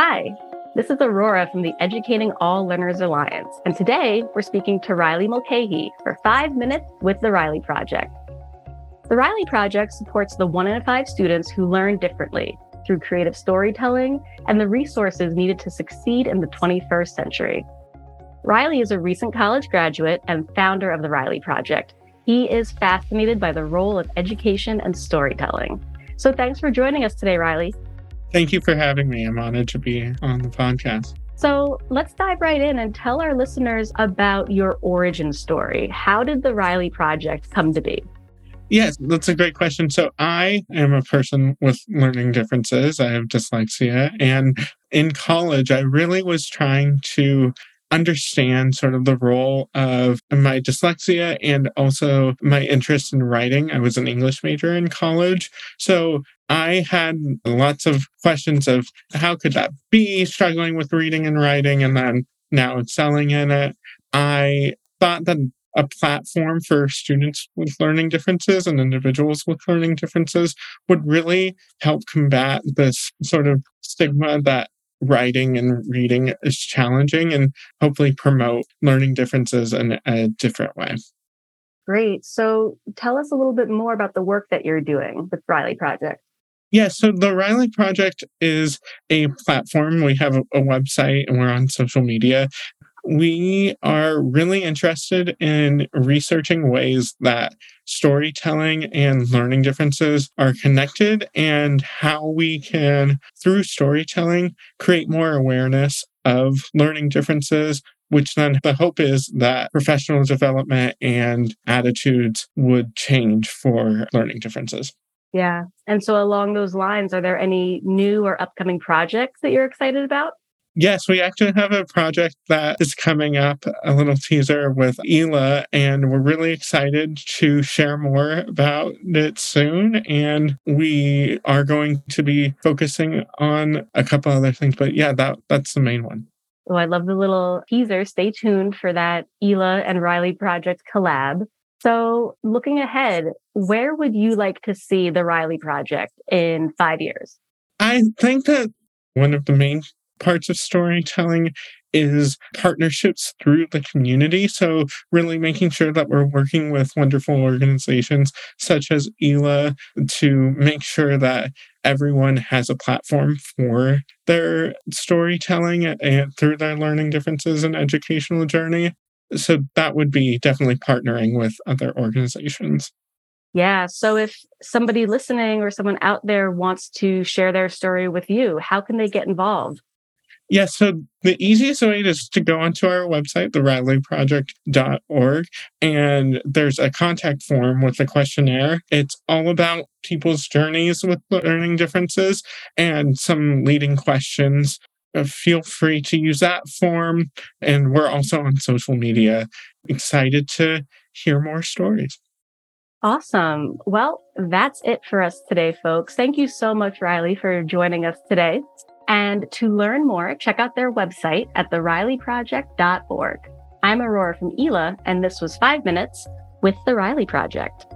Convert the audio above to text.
Hi, this is Aurora from the Educating All Learners Alliance, and today we're speaking to Riley Mulcahy for five minutes with the Riley Project. The Riley Project supports the one in five students who learn differently through creative storytelling and the resources needed to succeed in the 21st century. Riley is a recent college graduate and founder of the Riley Project. He is fascinated by the role of education and storytelling. So thanks for joining us today, Riley. Thank you for having me. I'm honored to be on the podcast. So let's dive right in and tell our listeners about your origin story. How did the Riley Project come to be? Yes, that's a great question. So, I am a person with learning differences. I have dyslexia. And in college, I really was trying to understand sort of the role of my dyslexia and also my interest in writing. I was an English major in college. So I had lots of questions of how could that be struggling with reading and writing and then now excelling in it. I thought that a platform for students with learning differences and individuals with learning differences would really help combat this sort of stigma that writing and reading is challenging and hopefully promote learning differences in a different way. Great. So tell us a little bit more about the work that you're doing with Riley Project. Yeah, so the Riley Project is a platform. We have a, website and we're on social media we are really interested in researching ways that storytelling and learning differences are connected and how we can, through storytelling, create more awareness of learning differences. Which then the hope is that professional development and attitudes would change for learning differences. Yeah. And so, along those lines, are there any new or upcoming projects that you're excited about? Yes, we actually have a project that is coming up, a little teaser with EALA, and we're really excited to share more about it soon. And we are going to be focusing on a couple other things, but yeah, that that's the main one. Oh, I love the little teaser. Stay tuned for that EALA and Riley project collab. So, looking ahead, where would you like to see the Riley project in five years? I think that one of the main parts of storytelling is partnerships through the community. So, really making sure that we're working with wonderful organizations such as EALA to make sure that everyone has a platform for their storytelling and through their learning differences and educational journey. So, that would be definitely partnering with other organizations. Yeah. So if somebody listening or someone out there wants to share their story with you, how can they get involved? Yeah, so the easiest way is to go onto our website, therileyproject.org, and there's a contact form with a questionnaire. It's all about people's journeys with learning differences and some leading questions. Uh, feel free to use that form. And we're also on social media. Excited to hear more stories. Awesome. Well, that's it for us today, folks. Thank you so much, Riley, for joining us today. And to learn more, check out their website at therileyproject.org. I'm Aurora from EALA, and this was Five Minutes with the Riley Project.